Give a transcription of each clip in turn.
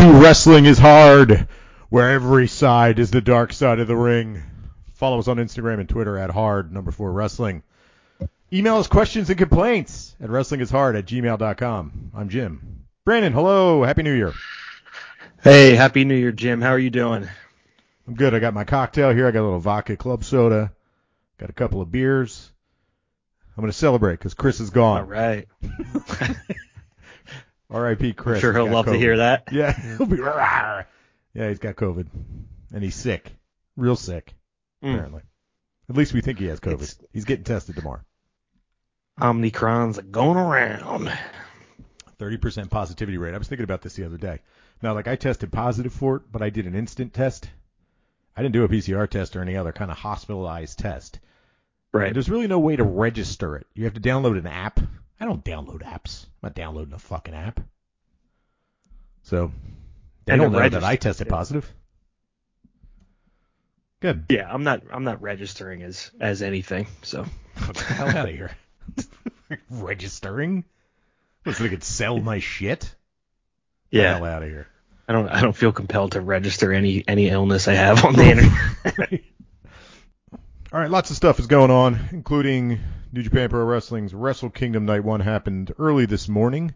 To Wrestling is Hard, where every side is the dark side of the ring. Follow us on Instagram and Twitter at hard number four wrestling. Email us questions and complaints at wrestlingishard at gmail.com. I'm Jim. Brandon, hello. Happy New Year. Hey, happy New Year, Jim. How are you doing? I'm good. I got my cocktail here. I got a little vodka club soda. Got a couple of beers. I'm going to celebrate because Chris is gone. right. R.I.P. Chris. I'm sure, he'll love to hear that. Yeah, he'll be. Yeah, he's got COVID, and he's sick, real sick, Mm. apparently. At least we think he has COVID. It's- He's getting tested tomorrow. Omnicrons going around. Thirty percent positivity rate. I was thinking about this the other day. Now, like I tested positive for it, but I did an instant test. I didn't do a PCR test or any other kind of hospitalized test. Right. And there's really no way to register it. You have to download an app. I don't download apps. I'm not downloading a fucking app. So they And don't know that I tested positive. Good. Yeah, I'm not. I'm not registering as as anything. So Get the hell out of here. Registering? What, so they could sell my shit? The hell yeah, out of here. I don't. I don't feel compelled to register any any illness I have on the internet. All right, lots of stuff is going on, including New Japan Pro Wrestling's Wrestle Kingdom Night 1 happened early this morning.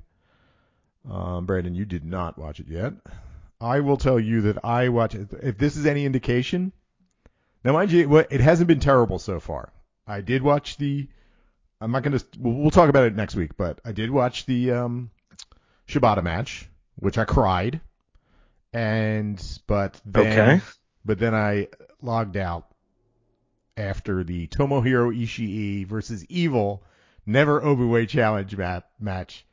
Um, Brandon, you did not watch it yet. I will tell you that I watch it. If this is any indication, now mind you, it hasn't been terrible so far. I did watch the. I'm not going to. We'll, we'll talk about it next week, but I did watch the um, Shibata match, which I cried, and but then Okay. but then I logged out after the Tomohiro Ishii versus Evil Never Openweight Challenge mat- match.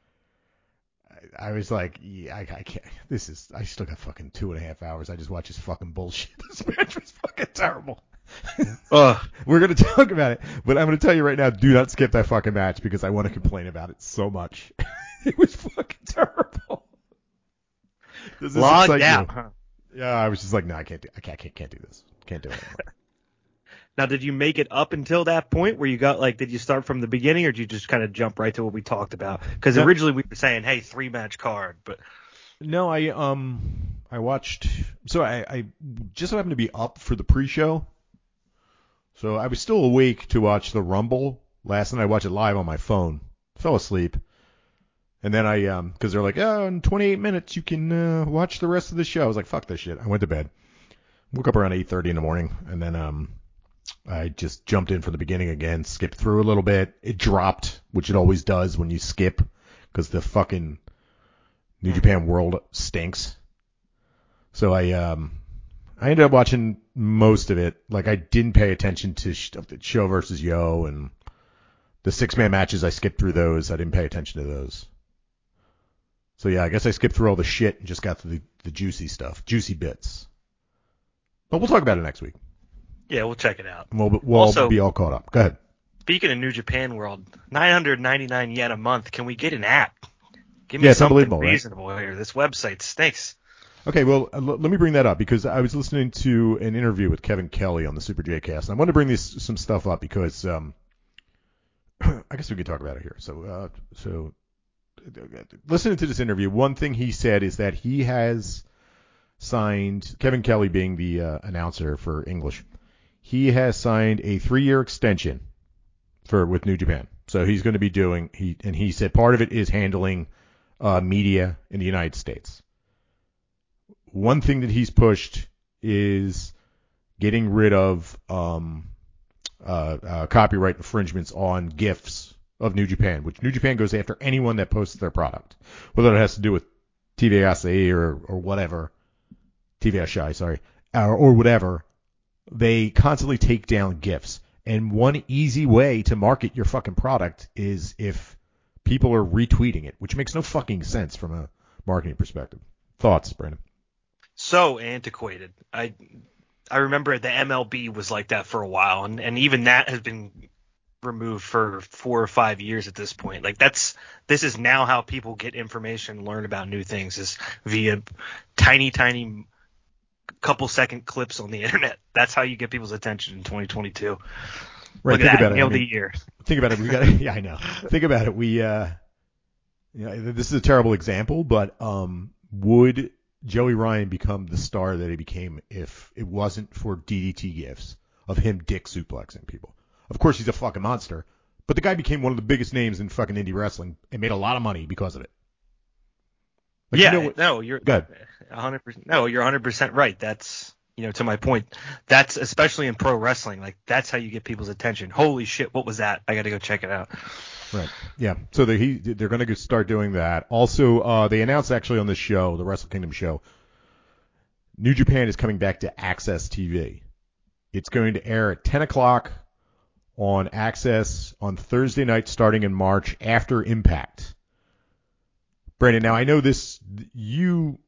I, I was like, yeah, I, I can't. This is. I still got fucking two and a half hours. I just watched this fucking bullshit. This match was fucking terrible. Ugh. We're gonna talk about it, but I'm gonna tell you right now, do not skip that fucking match because I want to complain about it so much. it was fucking terrible. Logged you? out. Yeah, I was just like, no, I can't do. I can't. Can't, can't do this. Can't do it. Now, did you make it up until that point where you got like? Did you start from the beginning, or did you just kind of jump right to what we talked about? Because originally we were saying, hey, three match card, but No, I um I watched so I, I just so happened to be up for the pre-show. So I was still awake to watch the Rumble. Last night I watched it live on my phone. Fell asleep. And then I um cuz they're like, "Oh, in 28 minutes you can uh, watch the rest of the show." I was like, "Fuck this shit." I went to bed. Woke up around 8:30 in the morning and then um I just jumped in from the beginning again, skipped through a little bit. It dropped, which it always does when you skip cuz the fucking New Japan World stinks. So I um I ended up watching most of it. Like I didn't pay attention to the SHO versus YOH and the six man matches. I skipped through those. I didn't pay attention to those. So yeah, I guess I skipped through all the shit and just got to the, the juicy stuff, juicy bits. But we'll talk about it next week. Yeah, we'll check it out. And We'll, we'll Also- be all caught up. Go ahead. Speaking of New Japan World, 999 yen a month. Can we get an app? Give me Yeah, something unbelievable, right? reasonable here. This website stinks. Okay, well, uh, let me bring that up because I was listening to an interview with Kevin Kelly on the Super J Cast, and I wanted to bring this some stuff up because um, I guess we could talk about it here. So, uh, so listening to this interview, one thing he said is that he has signed Kevin Kelly being the uh, announcer for English. He has signed a three-year extension for with New Japan. So he's going to be doing he and he said part of it is handling uh, media in the United States one thing that he's pushed is getting rid of um, uh, uh, copyright infringements on GIFs of New Japan, which New Japan goes after anyone that posts their product, whether it has to do with TV or or whatever, TV sorry, or, or whatever. They constantly take down GIFs, and one easy way to market your fucking product is if people are retweeting it, which makes no fucking sense from a marketing perspective. Thoughts, Brandon? So antiquated. I I remember the MLB was like that for a while, and and even that has been removed for four or five years at this point. Like that's this is now how people get information, learn about new things is via tiny, tiny couple second clips on the internet. That's how you get people's attention in 2022. Right. Look think at that, about it. I mean, the year. think about it. We got. Yeah, I know. Think about it. We. uh you know, this is a terrible example, but um, would Joey Ryan become the star that he became if it wasn't for DDT GIFs of him dick suplexing people. Of course, he's a fucking monster, but the guy became one of the biggest names in fucking indie wrestling and made a lot of money because of it. Like, yeah, you know no, you're good. 100%. No, you're 100% right. That's you know, to my point, that's especially in pro wrestling, like that's how you get people's attention. Holy shit, what was that? I got to go check it out. Right. Yeah. So they he, they're going to start doing that. Also, uh, they announced actually on the show, the Wrestle Kingdom show, New Japan is coming back to AXS TV. It's going to air at 10 o'clock on AXS on Thursday night starting in March after Impact. Brandon, now I know this, you,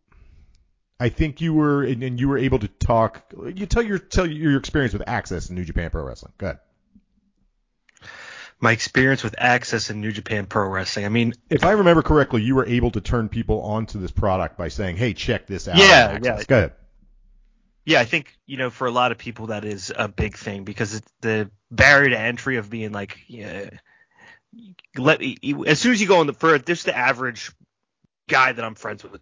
I think you were, and you were able to talk, you tell your, tell your experience with AXS in New Japan Pro Wrestling. Go ahead. My experience with AXS in New Japan Pro Wrestling. I mean, if I remember correctly, you were able to turn people onto this product by saying, "Hey, check this out." Yeah, yeah. Go ahead. Yeah, I think you know for a lot of people that is a big thing because it's the barrier to entry of being like, yeah, let as soon as you go on the for just the average guy that I'm friends with,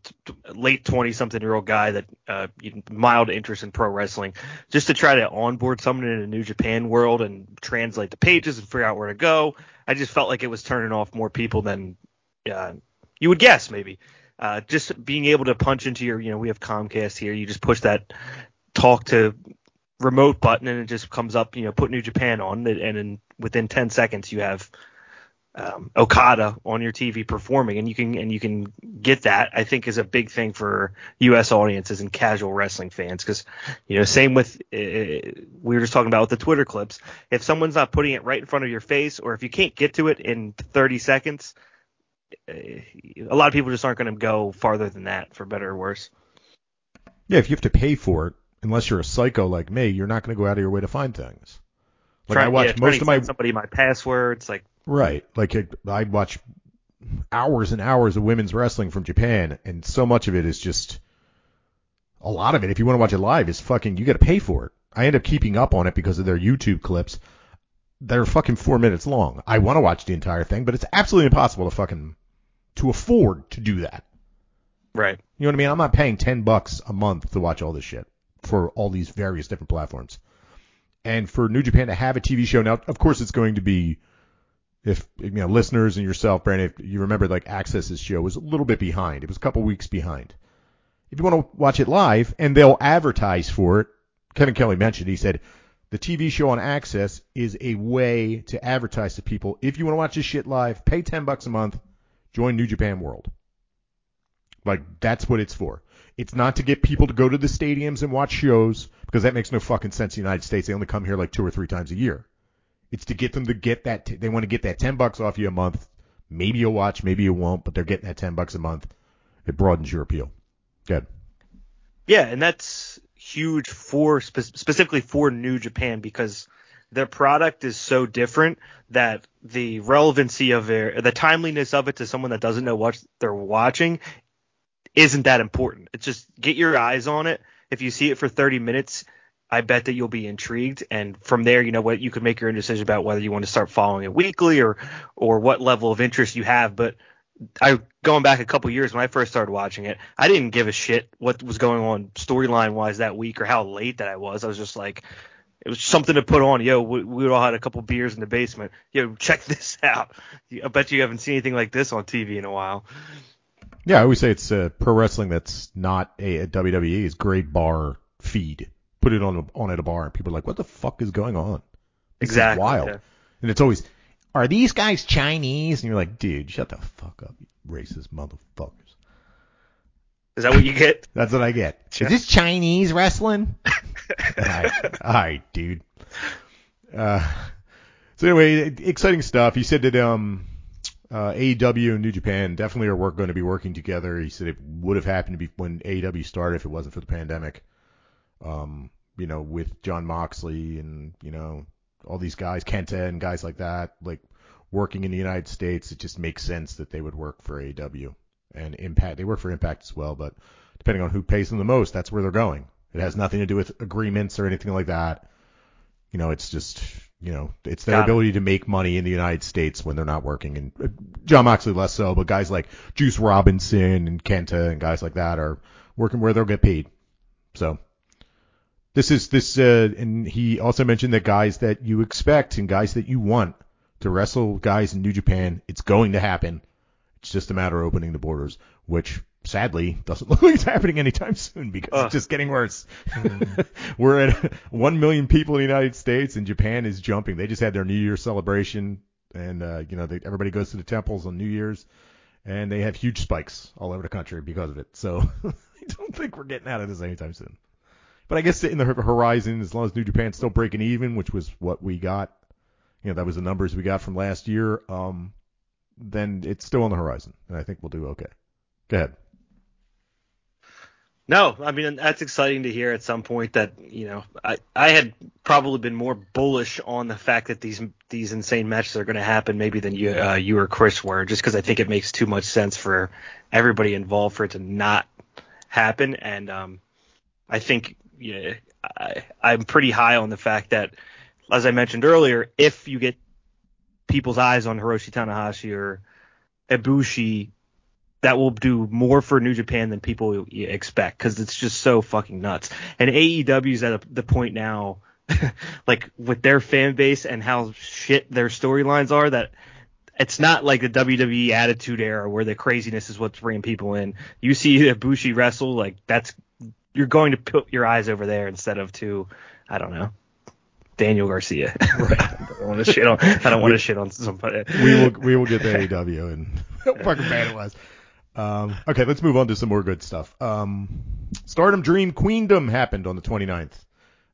late 20 something year old guy that uh, mild interest in pro wrestling, just to try to onboard someone in a New Japan world and translate the pages and figure out where to go. I just felt like it was turning off more people than uh, you would guess maybe. Uh, just being able to punch into your, you know, we have Comcast here. You just push that talk to remote button and it just comes up, you know, put New Japan on and then within 10 seconds you have um, Okada on your TV performing and you can and you can get that I think is a big thing for US audiences and casual wrestling fans cuz you know same with uh, we were just talking about with the Twitter clips if someone's not putting it right in front of your face or if you can't get to it in 30 seconds uh, a lot of people just aren't going to go farther than that for better or worse. Yeah, if you have to pay for it, unless you're a psycho like me, you're not going to go out of your way to find things. Like Try, I watch yeah, most of my somebody my passwords like right. Like I watch hours and hours of women's wrestling from Japan, and so much of it is just a lot of it. If you want to watch it live, is fucking you got to pay for it. I end up keeping up on it because of their YouTube clips. They're fucking four minutes long. I want to watch the entire thing, but it's absolutely impossible to fucking to afford to do that. Right. You know what I mean? I'm not paying ten bucks a month to watch all this shit for all these various different platforms. And for New Japan to have a TV show now, of course, it's going to be if you know listeners and yourself, Brandon, if you remember, like AXS's show was a little bit behind. It was a couple weeks behind. If you want to watch it live, and they'll advertise for it, Kevin Kelly mentioned. He said the TV show on AXS is a way to advertise to people. If you want to watch this shit live, pay ten bucks a month, join New Japan World. Like that's what it's for. It's not to get people to go to the stadiums and watch shows because that makes no fucking sense in the United States. They only come here like two or three times a year. It's to get them to get that. T- they want to get that ten bucks off you a month. Maybe you'll watch, maybe you won't, but they're getting that ten bucks a month. It broadens your appeal. Good. Yeah, and that's huge for spe- specifically for New Japan because their product is so different that the relevancy of it, the timeliness of it to someone that doesn't know what they're watching isn't that important. It's just get your eyes on it. If you see it for 30 minutes, I bet that you'll be intrigued, and from there, you know what you could make your own decision about whether you want to start following it weekly or or what level of interest you have. But I going back a couple years when I first started watching it, I didn't give a shit what was going on storyline wise that week or how late that I was. I was just like, it was something to put on. Yo, we, we all had a couple beers in the basement. Yo, check this out. I bet you haven't seen anything like this on TV in a while. Yeah, I always say it's uh, pro wrestling that's not a, a WWE is great bar feed. Put it on a, on at a bar, and people are like, "What the fuck is going on?" This exactly. wild. Yeah. And it's always, "Are these guys Chinese?" And you're like, "Dude, shut the fuck up, you racist motherfuckers." Is that what you get? That's what I get. Is this Chinese wrestling? all, right. all right, dude. Uh, so anyway, exciting stuff. He said that um uh, AEW and New Japan definitely are work, going to be working together. He said it would have happened to be when AEW started if it wasn't for the pandemic. Um, you know, with Jon Moxley and you know all these guys, Kenta and guys like that, like working in the United States, it just makes sense that they would work for AEW and Impact. They work for Impact as well, but depending on who pays them the most, that's where they're going. It has nothing to do with agreements or anything like that. You know, it's just you know, it's their Got ability it. to make money in the United States when they're not working. And Jon Moxley less so, but guys like Juice Robinson and Kenta and guys like that are working where they'll get paid. So this is this, uh, and he also mentioned that guys that you expect and guys that you want to wrestle guys in New Japan, it's going to happen. It's just a matter of opening the borders, which sadly doesn't look like it's happening anytime soon because Ugh. it's just getting worse. We're at 1 million people in the United States and Japan is jumping. They just had their New Year's celebration and, uh, you know, they, everybody goes to the temples on New Year's and they have huge spikes all over the country because of it. So I don't think we're getting out of this anytime soon. But I guess in the horizon, as long as New Japan's still breaking even, which was what we got, you know, that was the numbers we got from last year, um, then it's still on the horizon, and I think we'll do okay. Go ahead. No, I mean that's exciting to hear at some point that you know I I had probably been more bullish on the fact that these these insane matches are going to happen maybe than you uh, you or Chris were just because I think it makes too much sense for everybody involved for it to not happen and um I think yeah I I'm pretty high on the fact that as I mentioned earlier if you get people's eyes on Hiroshi Tanahashi or Ibushi that will do more for New Japan than people expect because it's just so fucking nuts. And AEW is at a, the point now, like with their fan base and how shit their storylines are, that it's not like the WWE Attitude Era where the craziness is what's bringing people in. You see Ibushi wrestle, like that's you're going to put your eyes over there instead of to, I don't know. Daniel Garcia. Right. I don't want to shit on. I don't want to shit on somebody. We will we will get the AEW and fucking bad it was. Um, okay, let's move on to some more good stuff. Um, Stardom Dream Queendom happened on the 29th.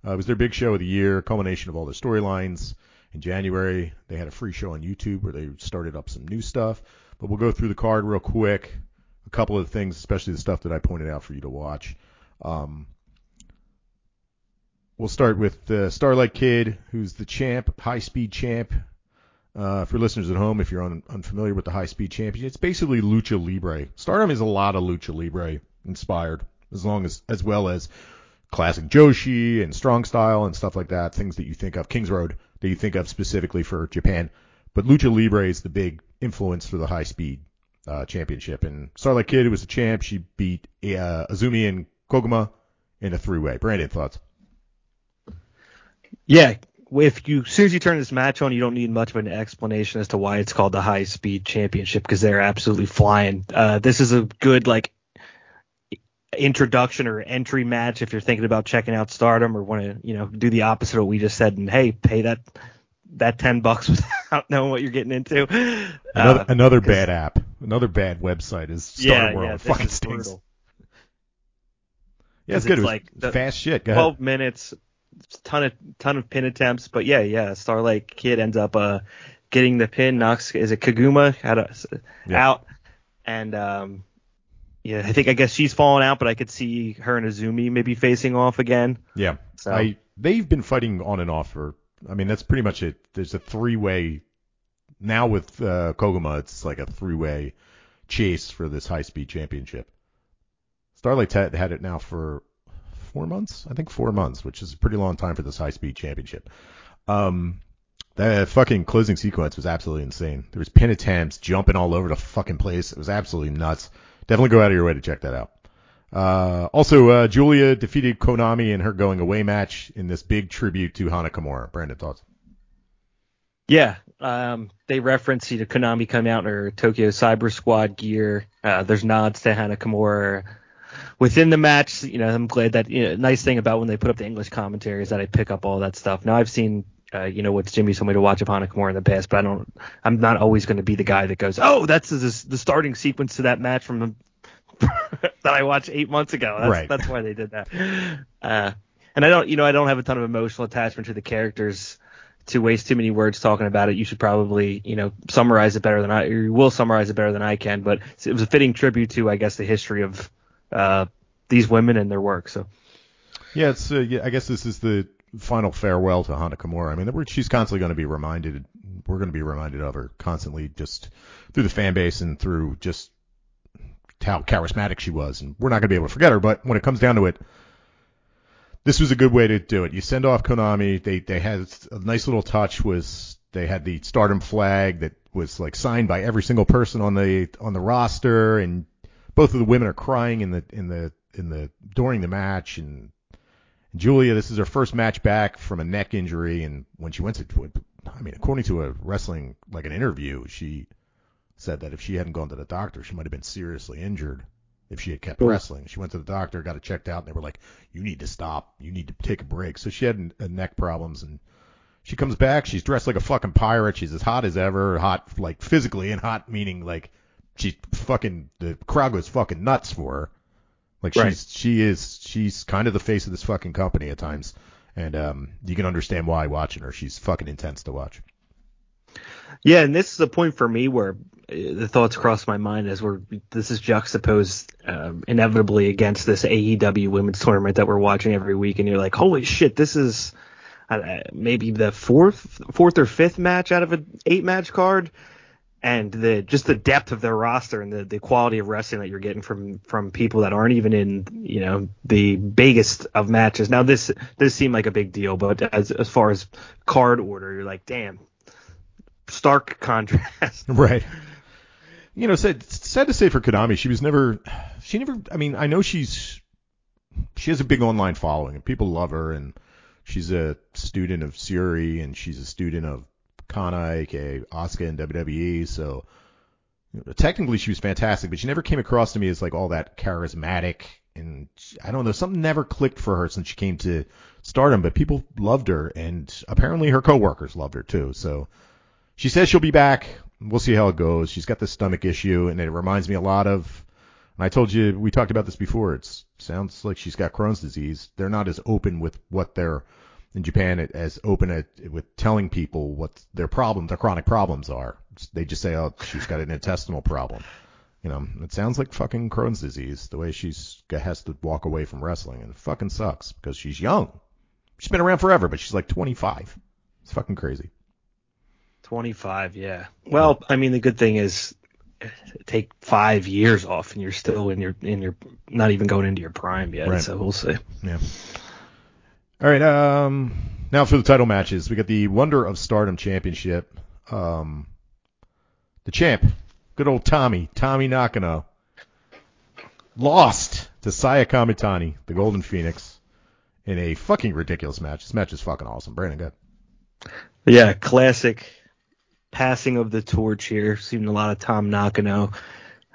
Uh, it was their big show of the year, culmination of all their storylines. In January, they had a free show on YouTube where they started up some new stuff. But we'll go through the card real quick. A couple of things, especially the stuff that I pointed out for you to watch. Um, we'll start with Starlight Kid, who's the champ, high speed champ. Uh, for listeners at home, if you're un- unfamiliar with the high speed champion, it's basically lucha libre. Stardom is a lot of lucha libre inspired, as long as as well as classic Joshi and strong style and stuff like that. Things that you think of, Kings Road that you think of specifically for Japan. But lucha libre is the big influence for the high speed uh, championship. And Starlight Kid was the champ. She beat uh, Azumi and Koguma in a three way. Brandon, thoughts? Yeah, if you as soon as you turn this match on, you don't need much of an explanation as to why it's called the High Speed Championship because they're absolutely flying. Uh, this is a good like introduction or entry match if you're thinking about checking out Stardom or want to you know do the opposite of what we just said and hey pay that that ten bucks without knowing what you're getting into. Another, Uh, another bad app, another bad website is Stardom yeah, World. yeah, fucking stinks. brutal. Yeah, it's good. it's it like the- fast shit. Go ahead. 12 minutes, ton of ton of pin attempts, but yeah, yeah, Starlight Kid ends up uh getting the pin, knocks is it Koguma a, Yeah. out, and um yeah, I think I guess she's fallen out, but I could see her and Azumi maybe facing off again. Yeah. So I they've been fighting on and off for. I mean, that's pretty much it. There's a three way now with uh, Koguma. It's like a three way chase for this high speed championship. Starlight had, had it now for four months, I think four months, which is a pretty long time for this high speed championship. Um, that fucking closing sequence was absolutely insane. There was pin attempts, jumping all over the fucking place. It was absolutely nuts. Definitely go out of your way to check that out. Uh, also, uh, Julia defeated Konami in her going away match in this big tribute to Hana Kimura. Brandon, thoughts? Yeah, um, they reference you know, Konami coming out in her Tokyo Cyber Squad gear. Uh, there's nods to Hana Kimura within the match. You know, I'm glad that you know, nice thing about when they put up the English commentary is that I pick up all that stuff. Now I've seen. Uh, you know what Jimmy told me to watch Hana Kimura in the past, but I don't. I'm not always going to be the guy that goes, "Oh, that's the, the starting sequence to that match from the, that I watched eight months ago." That's, Right. that's why they did that. Uh, and I don't, you know, I don't have a ton of emotional attachment to the characters to waste too many words talking about it. You should probably, you know, summarize it better than I. Or you will summarize it better than I can. But it was a fitting tribute to, I guess, the history of uh, these women and their work. So Yeah, it's. Uh, yeah, I guess this is the final farewell to Hana Kimura. I mean, she's constantly going to be reminded. We're going to be reminded of her constantly, just through the fan base and through just how charismatic she was. And we're not going to be able to forget her. But when it comes down to it, this was a good way to do it. You send off Konami. They they had a nice little touch. Was they had the Stardom flag that was like signed by every single person on the on the roster, and both of the women are crying in the in the in the during the match and Julia, this is her first match back from a neck injury, and when she went to, I mean, according to a wrestling like an interview, she said that if she hadn't gone to the doctor, she might have been seriously injured if she had kept mm-hmm. wrestling. She went to the doctor, got it checked out, and they were like, "You need to stop. You need to take a break." So she had a uh, neck problems, and she comes back. She's dressed like a fucking pirate. She's as hot as ever, hot like physically, and hot meaning like she's fucking the crowd goes fucking nuts for her. Like she's Right. she is she's kind of the face of this fucking company at times, and um you can understand why watching her. She's fucking intense to watch. Yeah, and this is a point for me where uh, the thoughts cross my mind as we're this is juxtaposed um, inevitably against this AEW women's tournament that we're watching every week, and you're like, holy shit, this is uh, maybe the fourth, fourth or fifth match out of an eight match card, and the just the depth of their roster and the, the quality of wrestling that you're getting from from people that aren't even in you know the biggest of matches. Now this this seemed like a big deal, but as as far as card order, you're like, damn stark contrast. Right. You know, sad, sad to say for Konami, she was never, she never. I mean, I know she's, she has a big online following and people love her, and she's a student of Syuri and she's a student of Kana, aka Asuka in WWE. So you know, technically, she was fantastic, but she never came across to me as like all that charismatic. And I don't know, something never clicked for her since she came to Stardom. But people loved her, and apparently her coworkers loved her too. So she says she'll be back. We'll see how it goes. She's got this stomach issue, and it reminds me a lot of. And I told you we talked about this before. It sounds like she's got Crohn's disease. They're not as open with what they're in Japan it as open at, with telling people what their problems, their chronic problems are. They just say, "Oh, she's got an intestinal problem." You know, it sounds like fucking Crohn's disease. The way she's has to walk away from wrestling, and it fucking sucks because she's young. She's been around forever, but she's like 25. It's fucking crazy. 25, yeah. Well, I mean, the good thing is take five years off and you're still in your in your not even going into your prime yet. Right. So we'll see. Yeah. All right. Um. Now for the title matches, we got the Wonder of Stardom Championship. Um. The champ, good old Tommy, Tommy Nakano, lost to Saya Kamitani, the Golden Phoenix, in a fucking ridiculous match. This match is fucking awesome. Brandon, good. Yeah, classic passing of the torch here. Seen a lot of Tam Nakano.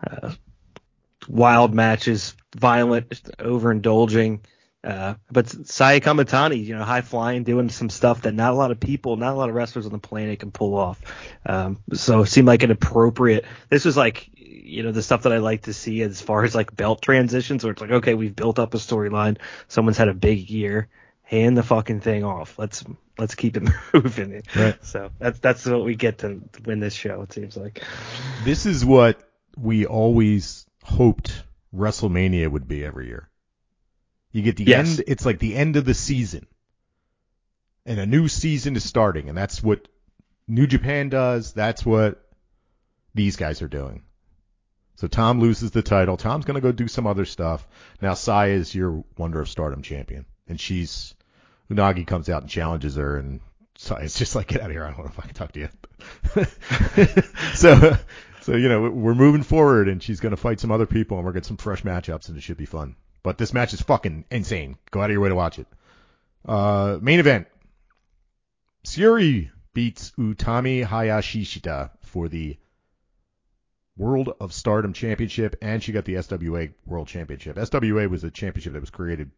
Uh, wild matches, violent, overindulging. Uh, but Saya Kamitani, you know, high flying, doing some stuff that not a lot of people, not a lot of wrestlers on the planet can pull off. Um, so it seemed like an appropriate. This was like, you know, the stuff that I like to see as far as like belt transitions, where it's like, okay, we've built up a storyline. Someone's had a big year. Hand the fucking thing off. Let's let's keep it moving. Right. So that's that's what we get to win this show. It seems like. This is what we always hoped WrestleMania would be every year. You get the Yes. end, it's like the end of the season. And a new season is starting, and that's what New Japan does. That's what these guys are doing. So Tam loses the title. Tam's going to go do some other stuff. Now Saya is your Wonder of Stardom champion, and she's Unagi comes out and challenges her, and Saya's just like, get out of here. I don't want to fucking talk to you. so, so you know, we're moving forward, and she's going to fight some other people, and we're going to get some fresh matchups, and it should be fun. But this match is fucking insane. Go out of your way to watch it. Uh, main event. Syuri beats Utami Hayashishita for the World of Stardom Championship, and she got the SWA World Championship. SWA was a championship that was created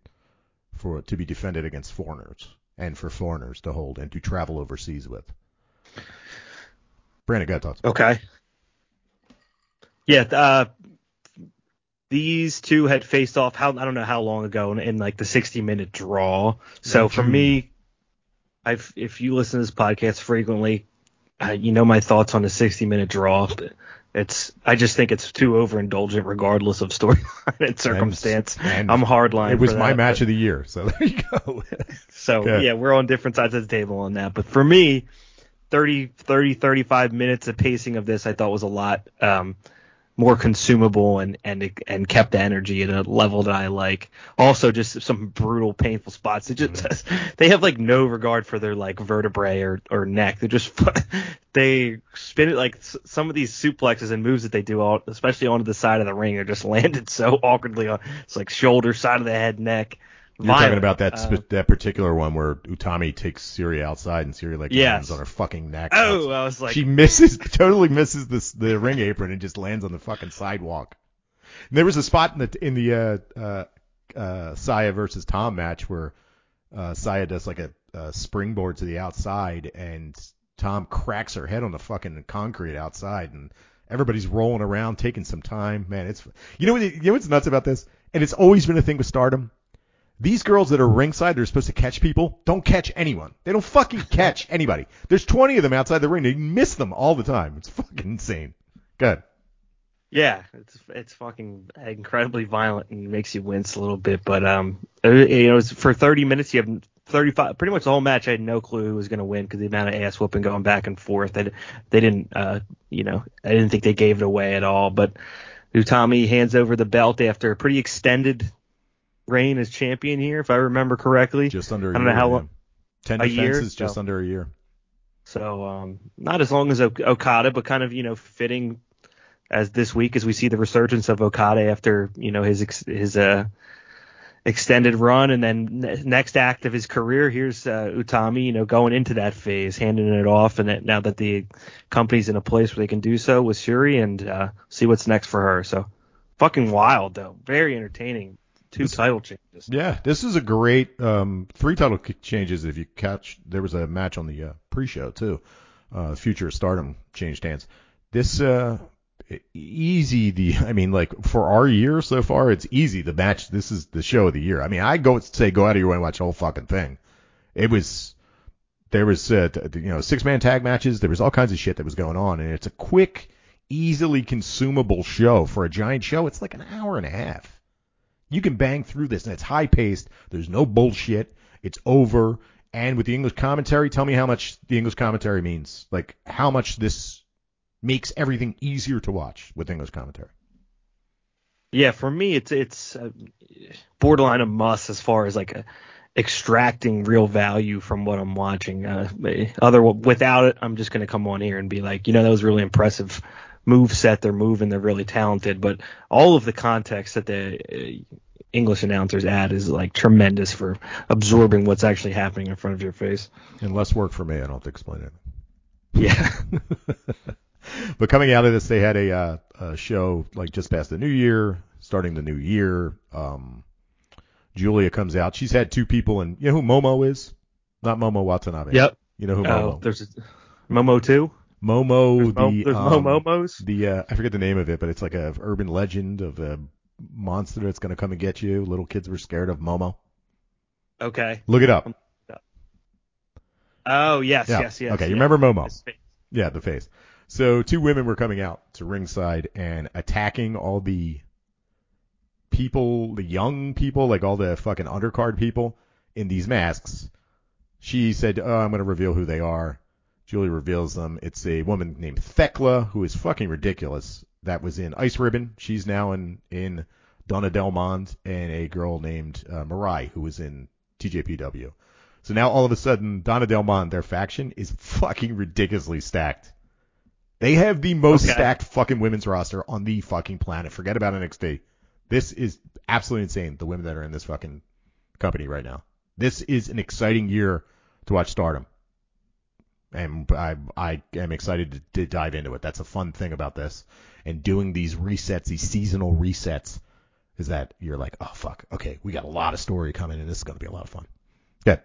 for to be defended against foreigners and for foreigners to hold and to travel overseas with. Brandon, got thoughts? Okay. Yeah, uh, these two had faced off how I don't know how long ago in, in like the 60 minute draw. So for me, I've if you listen to this podcast frequently, uh, you know my thoughts on the 60 minute draw. It's I just think it's too overindulgent regardless of storyline and circumstance. and I'm hardline. It was for my match but- of the year, so there you go. So Okay. yeah, we're on different sides of the table on that. But for me, 30, 30, 35 minutes of pacing of this, I thought was a lot. Um, more consumable and and and kept the energy at a level that I like. Also, just some brutal, painful spots. They just mm-hmm. they have like no regard for their like vertebrae or or neck. They just they spin it like some of these suplexes and moves that they do, all especially onto the side of the ring, are just landed so awkwardly on it's like shoulder, side of the head, neck. You're Violent. talking about that uh, that particular one where Utami takes Syuri outside and Syuri like yes. lands on her fucking neck. Oh, I was like, she misses, totally misses this the ring apron and just lands on the fucking sidewalk. And there was a spot in the in the uh, uh, uh, Saya versus Tam match where uh, Saya does like a, a springboard to the outside and Tam cracks her head on the fucking concrete outside and everybody's rolling around taking some time. Man, it's you know what you know what's nuts about this? And it's always been a thing with Stardom these girls that are ringside, they're supposed to catch people, don't catch anyone. They don't fucking catch anybody. There's 20 of them outside the ring. They miss them all the time. It's fucking insane. Good. Yeah, it's it's fucking incredibly violent and makes you wince a little bit. But um, uh, you know, for 30 minutes, you have 35, pretty much the whole match. I had no clue who was going to win because the amount of ass whooping going back and forth. They they didn't, uh, you know, I didn't think they gave it away at all. But Utami hands over the belt after a pretty extended reign as champion here, if I remember correctly. Just under a I don't year, know how long. Ten a defenses, year? just so, under a year. So um, not as long as Okada, but kind of you know fitting as this week as we see the resurgence of Okada after you know his his uh extended run and then next act of his career here's uh, Utami you know going into that phase handing it off and that now that the company's in a place where they can do so with Syuri and uh, see what's next for her so fucking wild though very entertaining two this, title changes. Yeah, this is a great um, three title changes. If you catch, there was a match on the uh, pre-show too. Uh, Future Stardom changed hands. This uh, easy. The I mean, like for our year so far, it's easy. The match. This is the show of the year. I mean, I go say go out of your way and watch the whole fucking thing. It was there was uh, you know six man tag matches. There was all kinds of shit that was going on, and it's a quick, easily consumable show for a giant show. It's like an hour and a half. You can bang through this, and it's high paced. There's no bullshit. It's over. And with the English commentary, tell me how much the English commentary means. Like how much this makes everything easier to watch with English commentary. Yeah, for me, it's it's uh, borderline a must as far as like a, extracting real value from what I'm watching. Uh, eh, other without it, I'm just gonna come on here and be like, you know, that was really impressive move set they're moving, they're really talented, but all of the context that the uh, English announcers add is like tremendous for absorbing what's actually happening in front of your face. And less work for me, I don't have to explain it. Yeah. but coming out of this, they had a, uh, a, show like just past the new year, starting the new year. Um, Julia comes out. She's had two people, and you know who Momo is? Not Momo Watanabe. Yep. You know who Momo? Oh, there's a, Momo too. Momo, there's the there's um, Momos. The uh, I forget the name of it, but it's like a urban legend of a monster that's gonna come and get you. Little kids were scared of Momo. Okay. Look it up. Oh yes, yeah. yes, yes. Okay, you remember Momo? Yeah, the face. So two women were coming out to ringside and attacking all the people, the young people, like all the fucking undercard people in these masks. She said, "Oh, I'm going to reveal who they are." Julie reveals them. It's a woman named Thekla who is fucking ridiculous. That was in Ice Ribbon. She's now in in Donna Del Mondo, and a girl named uh, Mirai who was in TJPW. So now all of a sudden, Donna Del Mondo, their faction is fucking ridiculously stacked. They have the most okay. stacked fucking women's roster on the fucking planet. Forget about NXT. This is absolutely insane. The women that are in this fucking company right now. This is an exciting year to watch Stardom and I I am excited to, to, dive into it. That's a fun thing about this, and doing these resets, these seasonal resets, is that you're like, oh fuck, okay, we got a lot of story coming, and this is going to be a lot of fun. Good.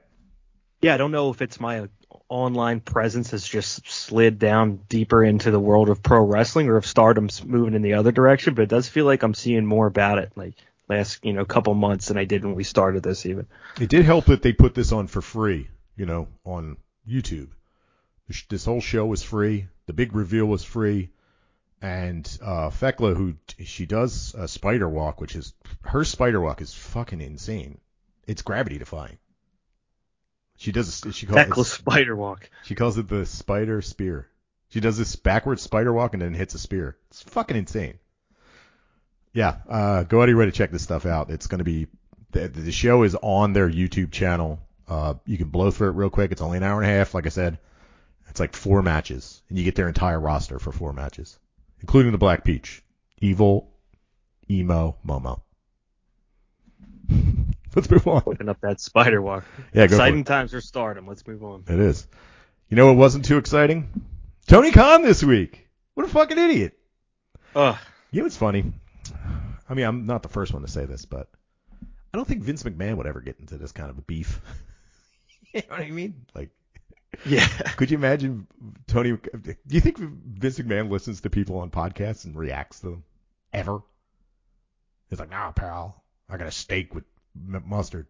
Yeah, I don't know if it's my online presence has just slid down deeper into the world of pro wrestling, or if Stardom's moving in the other direction, but it does feel like I'm seeing more about it, like last you know couple months than I did when we started this even. It did help that they put this on for free, you know, on YouTube this whole show was free. The big reveal was free. And uh, Thekla, who she does a spider walk, which is her spider walk is fucking insane. It's gravity defying. She does a, she calls Thekla spider walk. She calls it the spider spear. She does this backward spider walk and then hits a spear. It's fucking insane. yeah, uh, go out of your way to check this stuff out. It's going to be the, the show is on their YouTube channel. Uh, you can blow through it real quick. It's only an hour and a half, like I said. It's like four matches, and you get their entire roster for four matches, including the Black Peach, Evil, Emo, Momo. Let's move on. Open up that spider walk. Yeah, go Exciting for times for stardom. Let's move on. it. It is. You know what wasn't too exciting? Tony Khan this week. What a fucking idiot. Ugh. You know what's funny? I mean, I'm not the first one to say this, but I don't think Vince McMahon would ever get into this kind of a beef. you know what I mean? Like, Yeah. could you imagine Tony? Do you think Vince McMahon listens to people on podcasts and reacts to them ever? He's like, nah, pal, I got a steak with m- mustard.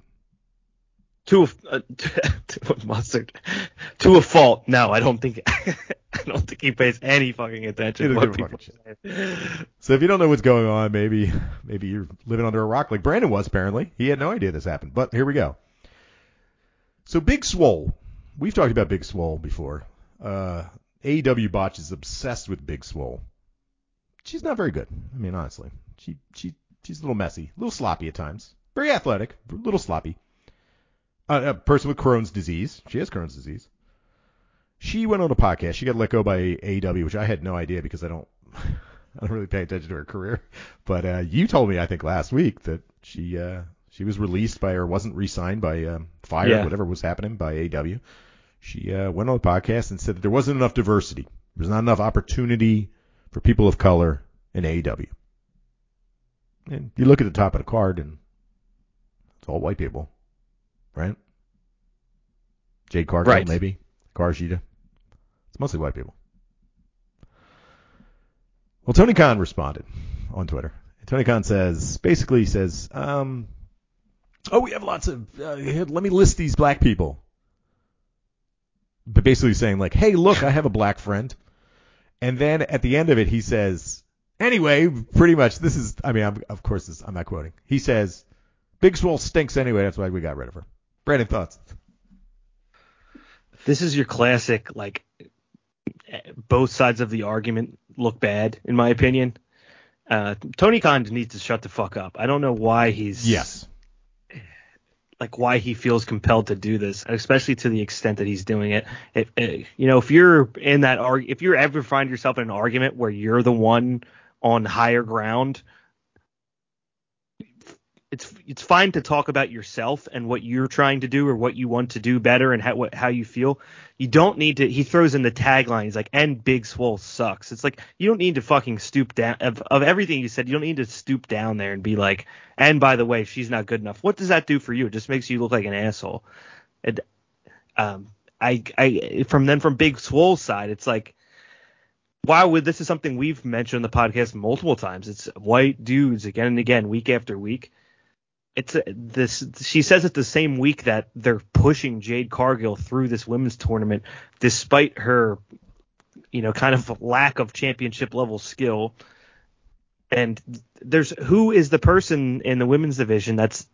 To a, uh, to a mustard. To a fault. No, I don't think. I don't think he pays any fucking attention to what people say. So if you don't know what's going on, maybe maybe you're living under a rock like Brandon was apparently. He had no idea this happened. But here we go. So Big Swole. We've talked about Big Swole before. Uh AEW Botch is obsessed with Big Swole. She's not very good. I mean, honestly. She she she's a little messy, a little sloppy at times. Very athletic, a little sloppy. Uh, a person with Crohn's disease. She has Crohn's disease. She went on a podcast. She got let go by AEW, which I had no idea because I don't I don't really pay attention to her career. But uh, you told me I think last week that she uh, she was released by or wasn't re-signed by um, fired Yeah. whatever was happening by AEW. She uh, went on the podcast and said that there wasn't enough diversity. There was not enough opportunity for people of color in AEW. And you look at the top of the card and it's all white people, right? Jade Cargill, Right. maybe. Karshida. It's mostly white people. Well, Tony Khan responded on Twitter. Tony Khan says, basically says, um, oh, we have lots of, uh, let me list these black people. But basically saying like, hey, look, I have a black friend. And then at the end of it, he says, anyway, pretty much this is, I mean, I'm, of course, this, I'm not quoting. He says, Big Swole stinks anyway. That's why we got rid of her. Brandon, thoughts? This is your classic, like, both sides of the argument look bad, in my opinion. Uh, Tony Khan needs to shut the fuck up. I don't know why he's Yes. Like why he feels compelled to do this, especially to the extent that he's doing it. If eh, you know, if you're in that arg, if you ever find yourself in an argument where you're the one on higher ground, it's it's fine to talk about yourself and what you're trying to do or what you want to do better and how what, how you feel. You don't need to. He throws in the tagline. He's like, "And Big Swole sucks." It's like you don't need to fucking stoop down of, of everything you said. You don't need to stoop down there and be like, "And by the way, she's not good enough." What does that do for you? It just makes you look like an asshole. And um, I I from then from Big Swole's side, it's like. Why would this is something we've mentioned on the podcast multiple times? It's white dudes again and again, week after week it's a, this she says it the same week that they're pushing Jade Cargill through this women's tournament despite her you know kind of lack of championship level skill. And there's who is the person in the women's division that's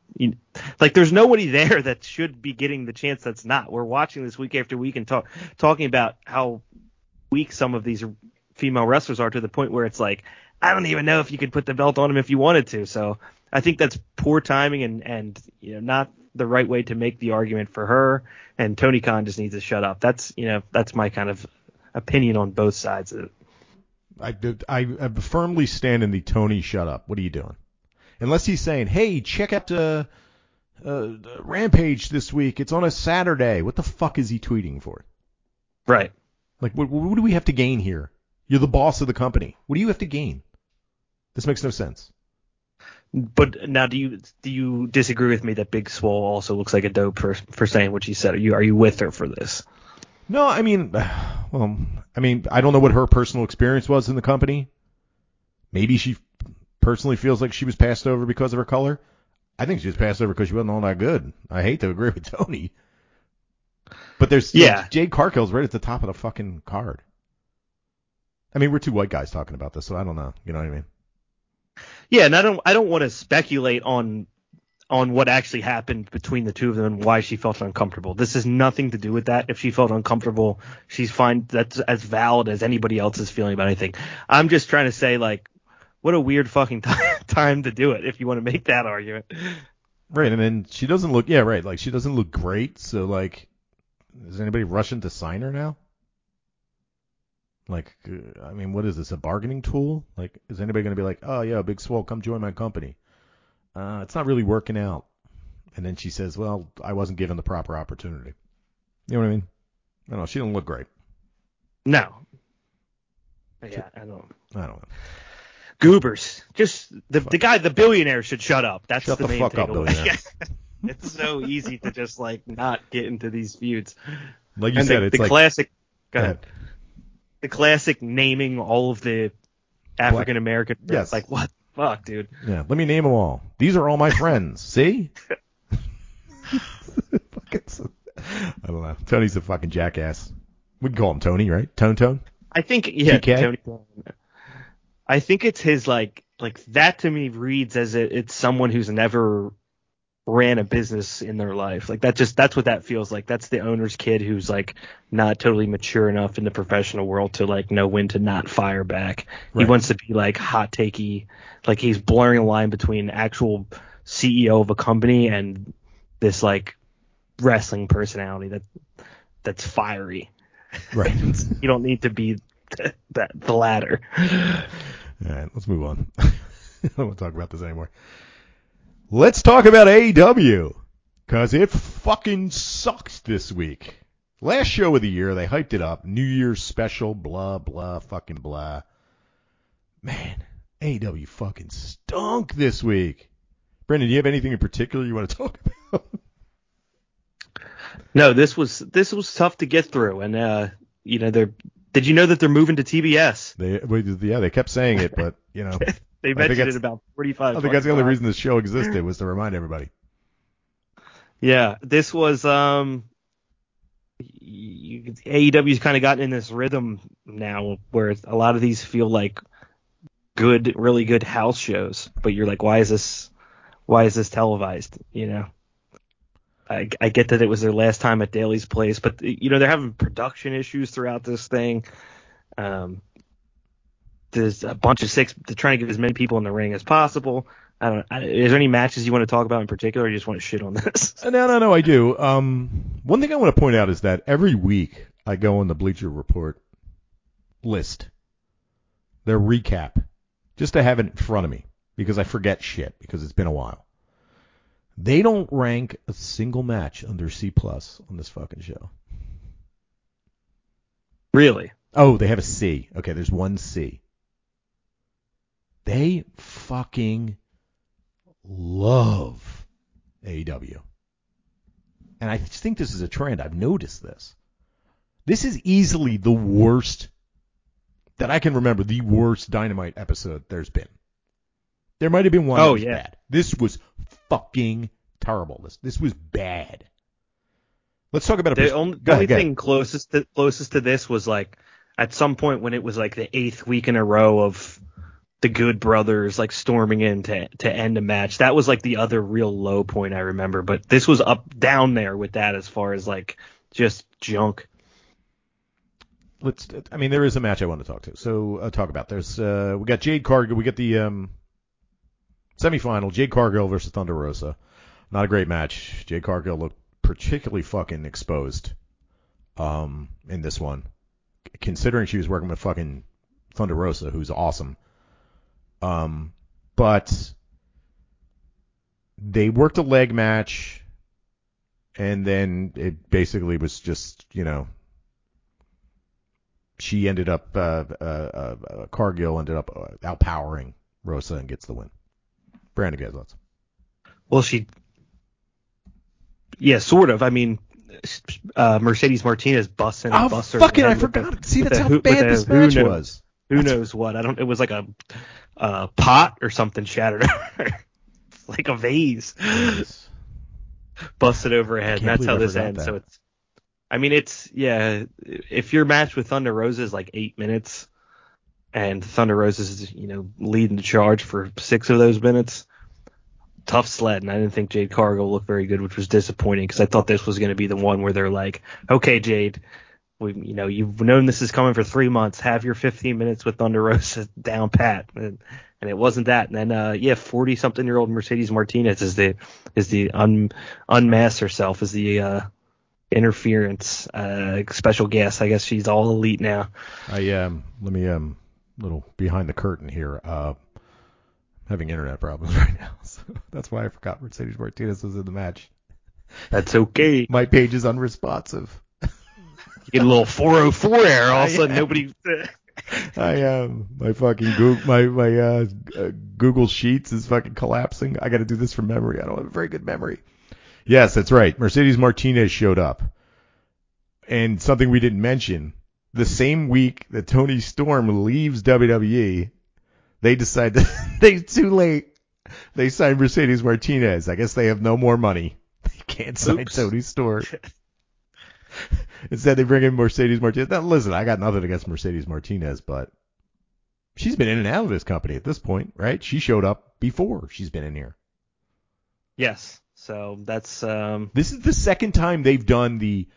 like there's nobody there that should be getting the chance that's not. We're watching this week after week and talk, talking about how weak some of these female wrestlers are to the point where it's like I don't even know if you could put the belt on them if you wanted to. So I think that's poor timing and and you know not the right way to make the argument for her. And Tony Khan just needs to shut up. That's you know that's my kind of opinion on both sides of it. I, I, I firmly stand in the Tony shut up. What are you doing? Unless he's saying, hey, check out uh, uh, Rampage this week. It's on a Saturday. What the fuck is he tweeting for? Right. Like, what, what do we have to gain here? You're the boss of the company. What do you have to gain? This makes no sense. But now, do you do you disagree with me that Big Swole also looks like a dope for for saying what she said? Are you are you with her for this? No, I mean, well, I mean, I don't know what her personal experience was in the company. Maybe she personally feels like she was passed over because of her color. I think she was passed over because she wasn't all that good. I hate to agree with Tony, but there's Yeah. like, Jade Cargill's right at the top of the fucking card. I mean, we're two white guys talking about this, so I don't know. You know what I mean? Yeah, and I don't I don't want to speculate on on what actually happened between the two of them and why she felt uncomfortable. This has nothing to do with that. If she felt uncomfortable, she's fine. That's as valid as anybody else's feeling about anything. I'm just trying to say like what a weird fucking t- time to do it if you want to make that argument. Right, and then she doesn't look. Yeah, right. Like she doesn't look great. So like, is anybody rushing to sign her now? Like, uh, I mean, what is this? A bargaining tool? Like, is anybody going to be like, oh yeah, Big Swole, come join my company? Uh, it's not really working out. And then she says, well, I wasn't given the proper opportunity. You know what I mean? I don't know. She didn't look great. No. Yeah, I don't. I don't know. Goobers. Just the the guy, the billionaire should shut up. That's Shut the, the main fuck up, billionaire. it's so easy to just like not get into these feuds. Like you and said, the, it's the like classic. Go Go ahead. The classic naming all of the African American. Yes. Like what? Fuck, dude. Yeah, let me name them all. These are all my friends. See? I don't know. Tony's a fucking jackass. We'd call him Tony, right? Tone Tone. I think yeah, TK? Tony. I think it's his like like that to me reads as it, it's someone who's never ran a business in their life. Like that just that's what that feels like. That's the owner's kid who's like not totally mature enough in the professional world to like know when to not fire back. He wants to be like hot takey, like he's blurring the line between actual CEO of a company and this like wrestling personality that that's fiery. Right. You don't need to be th- that the latter. All right, let's move on. I don't want to talk about this anymore. Let's talk about AEW because it fucking sucks this week. Last show of the year, they hyped it up. New Year's special, blah blah, fucking blah. Man, AEW fucking stunk this week. Brendan, do you have anything in particular you want to talk about? No, this was this was tough to get through, and uh, you know, they're. Did you know that they're moving to TBS? They, well, yeah, they kept saying it, but you know, They mentioned it about 45. I think that's the only reason this show existed was to remind everybody. Yeah, this was um. You, AEW's kind of gotten in this rhythm now where a lot of these feel like good, really good house shows, but you're like, why is this, why is this televised? You know. I, I get that it was their last time at Daily's Place, but you know they're having production issues throughout this thing. Um, there's a bunch of six. They're trying to get as many people in the ring as possible. I don't. I, is there any matches you want to talk about in particular, or you just want to shit on this? Uh, No, no, no, I do. Um, one thing I want to point out is that every week I go on the Bleacher Report list, their recap, just to have it in front of me because I forget shit because it's been a while. They don't rank a single match under C plus on this fucking show. Really? Oh, they have a C. Okay, there's one C. They fucking love AEW. And I think this is a trend. I've noticed this. This is easily the worst that I can remember, the worst Dynamite episode there's been. There might have been one Oh, yeah. bad. This was fucking terrible. This this was bad. Let's talk about a The pers- only, the only ahead. thing closest to, closest to this was like at some point when it was like the eighth week in a row of the Good Brothers like storming in to to end a match. That was like the other real low point I remember. But this was up down there with that as far as like just junk. let's. I mean, there is a match I want to talk to. So uh, talk about. There's uh, we got Jade Cargill. We get the um, semifinal. Jade Cargill versus Thunder Rosa. Not a great match. Jade Cargill looked particularly fucking exposed um, in this one, considering she was working with fucking Thunder Rosa, who's awesome. Um, but they worked a leg match, and then it basically was just you know she ended up uh, uh, uh, Cargill ended up uh, outpowering Rosa and gets the win. Brandon, guys, thoughts? Well, she, yeah, sort of. I mean, uh, Mercedes Martinez busts in. and Oh, busts her in the fucking! I forgot. the- See, that's the how who- bad the this match knows- was. Who knows what? I don't. It was like a, a pot or something shattered. Like a vase busted over her head. And that's how this ends. that. So it's. I mean, it's yeah. If your match with Thunder Rosa is like eight minutes, and Thunder Rosa is you know leading the charge for six of those minutes, tough sled. And I didn't think Jade Cargill looked very good, which was disappointing because I thought this was going to be the one where they're like, okay, Jade, we you know you've known this is coming for three months. Have your 15 minutes with Thunder Rosa down pat, and, and it wasn't that. And then uh, yeah, 40 something year old Mercedes Martinez is the is the un, unmasked herself as the uh, interference uh, special guest. I guess she's all elite now. I um let me um little behind the curtain here. Uh, having internet problems right now, so that's why I forgot Mercedes Martinez was in the match. That's okay. My page is unresponsive. You get a little 404 error, all of a sudden nobody. I um my fucking Google my my uh, uh, Google Sheets is fucking collapsing. I got to do this from memory. I don't have a very good memory. Yes, that's right. Mercedes Martinez showed up, and something we didn't mention: the same week that Toni Storm leaves WWE, they decide that they too late. They sign Mercedes Martinez. I guess they have no more money. They can't sign Oops. Toni Storm. Instead, they bring in Mercedes Martinez. Now, listen, I got nothing against Mercedes Martinez, but she's been in and out of this company at this point, right? She showed up before she's been in here. yes. So that's um. This is the second time they've done the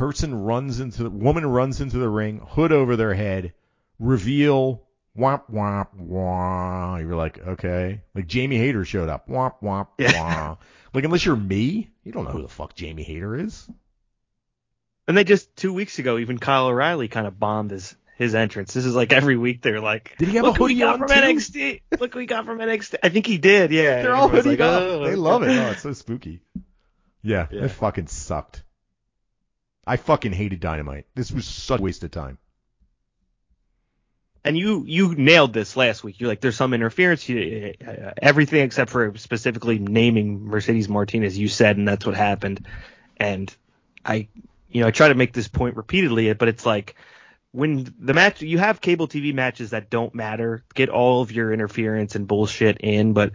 person runs into the woman runs into the ring, hood over their head, reveal, womp womp wah. You're like, okay. Like Jamie Hayter showed up, womp womp Yeah. wah. Like unless you're me, you don't know who the fuck Jamie Hayter is. And they just two weeks ago, even Kyle O'Reilly kind of bombed his his entrance. This is like every week they're like, Did he have Look a we hoodie got on from too? NXT. Look we got from NXT. I think he did. Yeah. They're all hoodied like, up. "Oh, they love it. Oh, it's so spooky. Yeah, Yeah. it fucking sucked. I fucking hated Dynamite. This was such a waste of time. and you you nailed this last week. You're like, there's some interference. You, uh, everything except for specifically naming Mercedes Martinez, you said, and that's what happened. And I, you know, I try to make this point repeatedly, but it's like when the match you have cable TV matches that don't matter, get all of your interference and bullshit in, but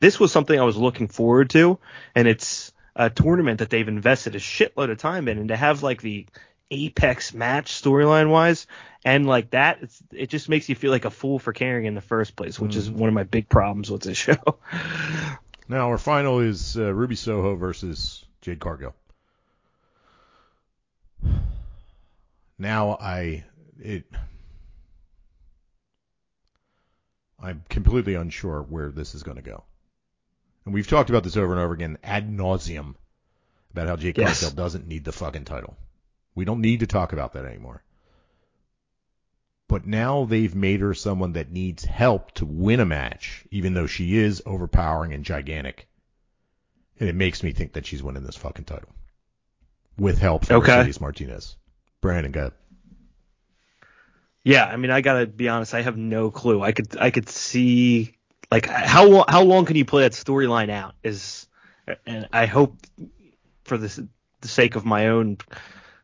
this was something I was looking forward to, and it's a tournament that they've invested a shitload of time in, and to have like the apex match storyline wise and like that it's, it just makes you feel like a fool for caring in the first place which is one of my big problems with this show Now our final is uh, Ruby Soho versus Jade Cargill. Now I it I'm completely unsure where this is going to go. And we've talked about this over and over again ad nauseum about how Jade Yes. Cargill doesn't need the fucking title. We don't need to talk about that anymore. But now they've made her someone that needs help to win a match, even though she is overpowering and gigantic. And it makes me think that she's winning this fucking title. With help from Okay. Mercedes Martinez. Brandon, go yeah i mean i gotta be honest i have no clue i could i could see like how long how long can you play that storyline out is and i hope for this the sake of my own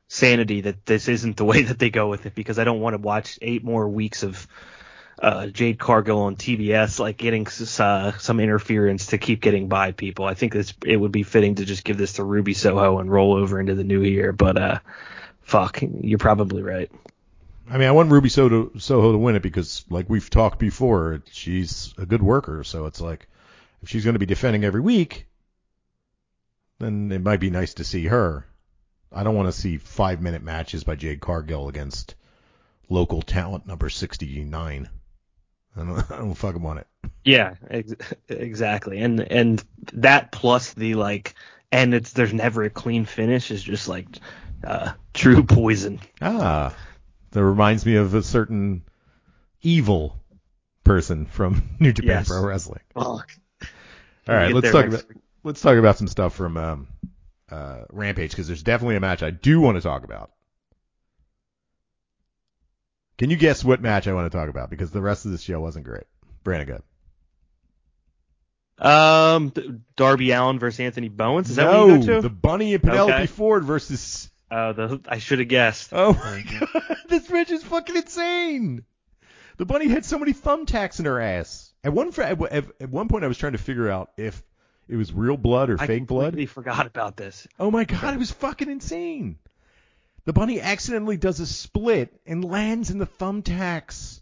sanity that this isn't the way that they go with it because i don't want to watch eight more weeks of uh, Jade Cargill on TBS, like getting uh, some interference to keep getting by people. I think this it would be fitting to just give this to Ruby Soho and roll over into the new year. But uh, fuck, you're probably right. I mean, I want Ruby Soho to, Soho to win it because, like we've talked before, she's a good worker. So it's like, if she's going to be defending every week, then it might be nice to see her. I don't want to see five minute matches by Jade Cargill against local talent number 69. I don't, I don't fucking want it. Yeah, ex- exactly. And and that plus the like, and it's there's never a clean finish is just like uh, true poison. Ah, that reminds me of a certain evil person from New Japan Yes. Pro Wrestling. Fuck. All right, let's talk next about let's talk about some stuff from um, uh, Rampage because there's definitely a match I do want to talk about. Can you guess what match I want to talk about? Because the rest of this show wasn't great. Brandon, go. Um, Darby Allin versus Anthony Bowens. Is that no, what you go to? the Bunny and Penelope Okay. Ford versus. Uh, the I should have guessed. Oh my god, this match is fucking insane. The Bunny had so many thumbtacks in her ass. At one at, at at one point, I was trying to figure out if it was real blood or I fake blood. I completely forgot about this. Oh my god, it was fucking insane. The bunny accidentally does a split and lands in the thumbtacks.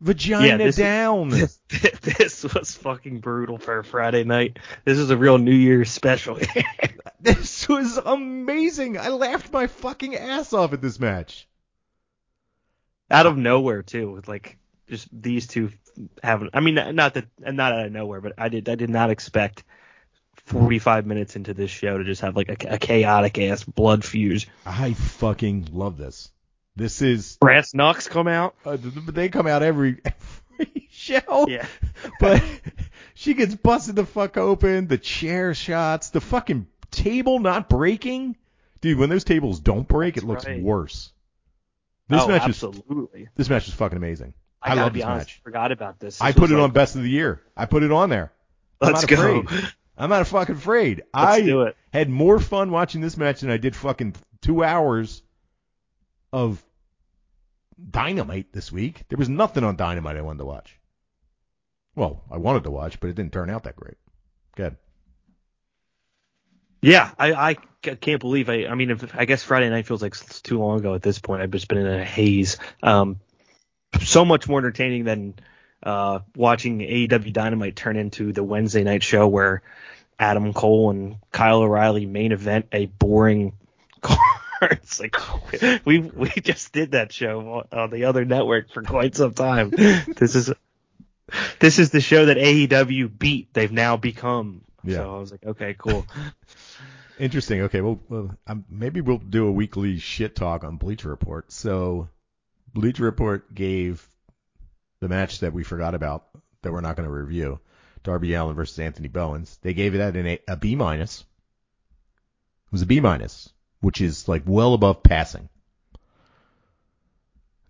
Vagina Yeah, this is- down. This, this was fucking brutal for a Friday night. This is a real New Year's special. this was amazing. I laughed my fucking ass off at this match. Out of nowhere too, with like just these two having. I mean, not that not out of nowhere, but I did I did not expect 45 minutes into this show to just have like a, a chaotic ass blood fuse. I fucking love this. This is Brass knucks come out. uh, th- th- they come out every every show. Yeah. but she gets busted the fuck open. The chair shots, the fucking table not breaking. Dude, when those tables don't break, it looks right. worse. This oh, match is this match is fucking amazing. I, I, love this honest, match. forgot about this. I put it like- on best of the year. I put it on there. I'm Let's not go. afraid. I'm not fucking afraid. Let's I do it. had more fun watching this match than I did fucking two hours of Dynamite this week. There was nothing on Dynamite I wanted to watch. Well, I wanted to watch, but it didn't turn out that great. Good. Yeah, I, I can't believe I. I mean, if, I guess Friday night feels like it's too long ago at this point. I've just been in a haze. Um, so much more entertaining than uh, watching AEW Dynamite turn into the Wednesday night show where Adam Cole and Kyle O'Reilly main event a boring It's like we we just did that show on the other network for quite some time. This is this is the show that AEW beat. They've now become. Yeah. So I was like, okay, cool. Interesting. Okay, well, well um, maybe we'll do a weekly shit talk on Bleacher Report. So, Bleacher Report gave the match that we forgot about that we're not going to review, Darby Allin versus Anthony Bowens. They gave it that an a, a B minus. It was a B minus, which is like well above passing.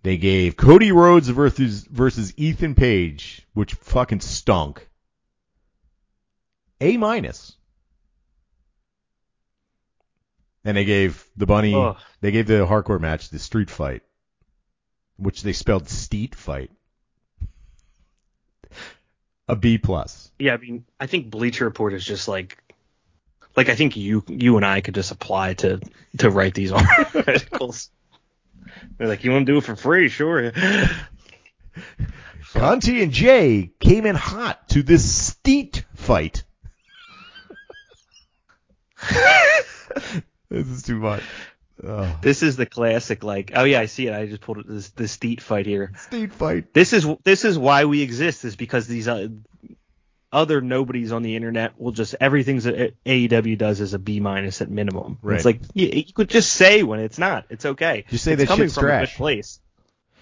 They gave Cody Rhodes versus versus Ethan Page, which fucking stunk. A minus. And they gave the bunny, Ugh. they gave the hardcore match the street fight, which they spelled steet fight. A B plus. Yeah, I mean, I think Bleacher Report is just like, like I think you you and I could just apply to to write these articles. They're like, you want to do it for free? Sure. Conti and Jay came in hot to this steet fight. this is too much. Oh, This is the classic, like, oh yeah, I see it. I just pulled it. This the Steet fight here. steet fight. This is this is why we exist. Is because these uh, other nobodies on the internet will just everything's that AEW does is a B minus at minimum. Right. It's like you, you could just say when it's not. It's okay. Just say it's that coming shit's from a trash. good place.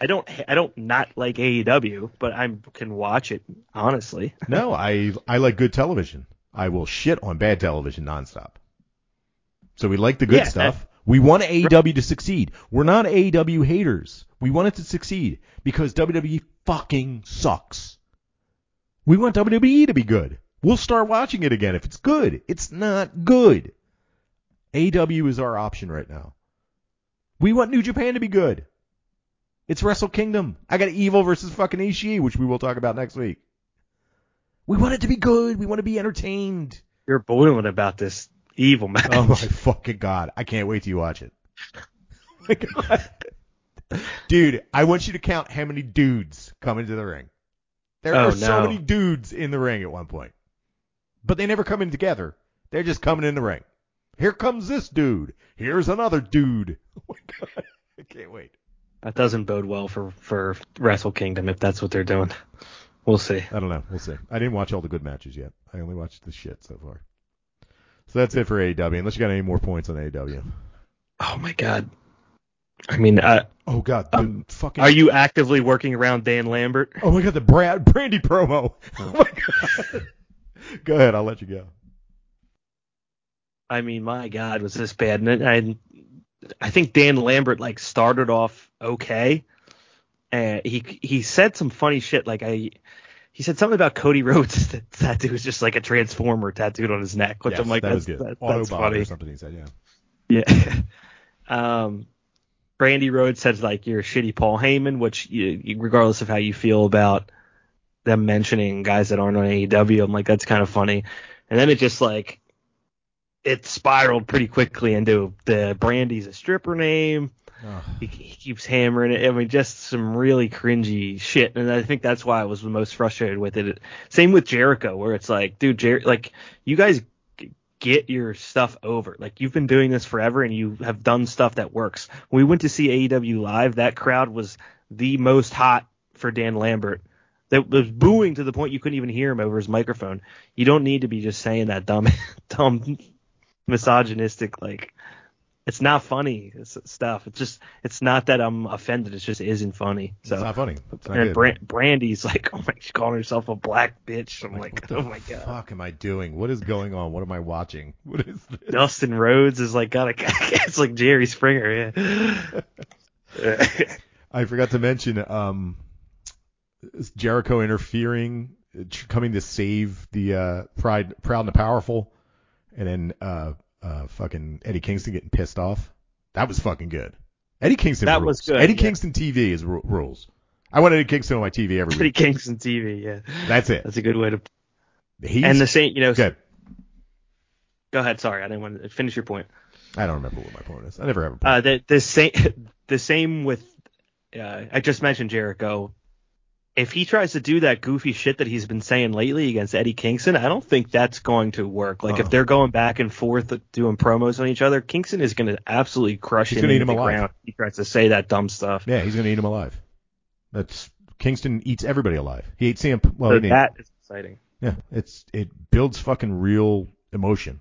I don't I don't not like AEW, but I can watch it honestly. No, I I like good television. I will shit on bad television nonstop. So we like the good Yeah, stuff. We want AEW to succeed. We're not AEW haters. We want it to succeed because WWE fucking sucks. We want WWE to be good. We'll start watching it again if it's good. It's not good. AW is our option right now. We want New Japan to be good. It's Wrestle Kingdom. I got Evil versus fucking Ishii, which we will talk about next week. We want it to be good. We want to be entertained. You're boiling about this evil match. Oh my fucking god! I can't wait till you watch it. god, dude! I want you to count how many dudes come into the ring. There Oh, are so no. many dudes in the ring at one point, but they never come in together. They're just coming in the ring. Here comes this dude. Here's another dude. Oh my god! I can't wait. That doesn't bode well for for Wrestle Kingdom if that's what they're doing. We'll see. I don't know. We'll see. I didn't watch all the good matches yet. I only watched the shit so far. So that's it for AEW. Unless you got any more points on AEW. Oh my god. I mean, uh, Oh god, the Um, fucking. are you actively working around Dan Lambert? Oh my god, the Brad Brandi promo. Oh my god. go ahead, I'll let you go. I mean, my God, was this bad? And I, I think Dan Lambert like started off okay, and he he said some funny shit. Like I, he said something about Cody Rhodes that tattoo was just like a transformer tattooed on his neck, which Yes, I'm like, that that's, was good. that- that's funny. or something he said, yeah. Yeah. um, Brandi Rhodes says like you're a shitty Paul Heyman, which you, regardless of how you feel about them mentioning guys that aren't on AEW, I'm like that's kind of funny. And then it just like it spiraled pretty quickly into the Brandi's a stripper name. Oh, He, he keeps hammering it. I mean, just some really cringy shit, and I think that's why I was the most frustrated with it. Same with Jericho, where it's like, dude, Jer- like you guys get your stuff over. Like you've been doing this forever, and you have done stuff that works. When we went to see AEW live, that crowd was the most hot for Dan Lambert that was booing to the point you couldn't even hear him over his microphone. You don't need to be just saying that dumb, dumb, misogynistic like. It's not funny it's stuff. It's just it's not that I'm offended. It just isn't funny. So It's not funny. It's not and good. Brandi's like, oh my, she's calling herself a black bitch. I'm Like, like, oh my god. fuck am I doing? What is going on? What am I watching? What is this? Dustin Rhodes is like got a, it's like Jerry Springer. Yeah. I forgot to mention um, Jericho interfering, uh, coming to save the uh, Pride, Proud and the Powerful, and then uh, uh, fucking Eddie Kingston getting pissed off. That was fucking good. Eddie Kingston That rules. was good, Eddie yeah. Kingston TV is ru- rules. I want Eddie Kingston on my TV every Eddie week. Kingston TV. Yeah, That's it. that's a good way to. He's and the same, you know. good. Go ahead. Sorry, I didn't want to finish your point. I don't remember what my point is. I never have a point. Uh, the the same the same with uh, I just mentioned Jericho. If he tries to do that goofy shit that he's been saying lately against Eddie Kingston, I don't think that's going to work. Like Uh-uh. if they're going back and forth doing promos on each other, Kingston is going to absolutely crush He's him He's gonna eat him alive. ground. He tries to say that dumb stuff. yeah, he's gonna eat him alive. That's Kingston eats everybody alive. He ate Sam. Well, so that is exciting. Yeah, it's it builds fucking real emotion.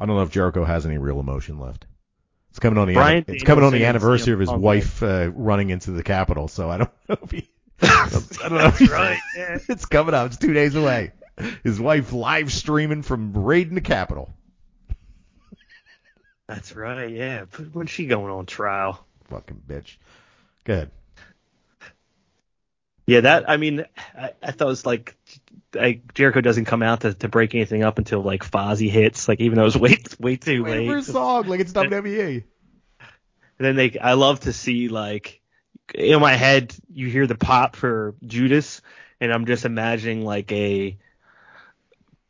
I don't know if Jericho has any real emotion left. It's coming on the Brian it's coming on the anniversary of his wife uh, running into the Capitol, so I don't know if he. I don't know. He, right. Yeah. It's coming up. It's two days away. His wife live streaming from raiding the Capitol. That's right. Yeah. But When's she going on trial? Fucking bitch. Good. Yeah, that I mean, I, I thought it was like, like Jericho doesn't come out to, to break anything up until like Fozzy hits, like even though it was way way too Wait late. for a song like it's WWE. And then they, I love to see like in my head, you hear the pop for Judas, and I'm just imagining like a